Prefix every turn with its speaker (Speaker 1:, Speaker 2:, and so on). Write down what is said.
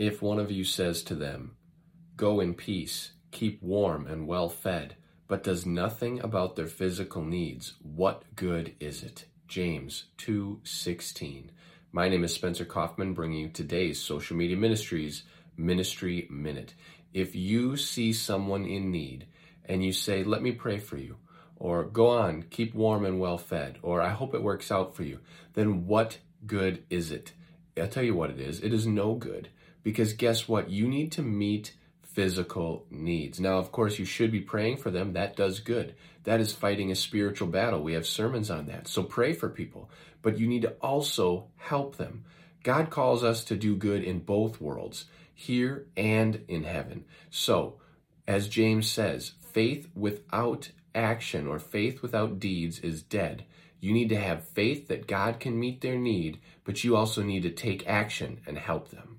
Speaker 1: If one of you says to them, Go in peace, keep warm and well fed, but does nothing about their physical needs, what good is it? James 2:16. My name is Spencer Coffman bringing you today's Social Media Ministries Ministry Minute. If you see someone in need and you say, "Let me pray for you," or "Go on, keep warm and well fed," or "I hope it works out for you," then what good is it? I'll tell you what it is. It is no good because guess what? You need to meet physical needs. Now, of course, you should be praying for them. That does good. That is fighting a spiritual battle. We have sermons on that. So pray for people, but you need to also help them. God calls us to do good in both worlds, here and in heaven. So, as James says, faith without action or faith without deeds is dead. You need to have faith that God can meet their need, but you also need to take action and help them.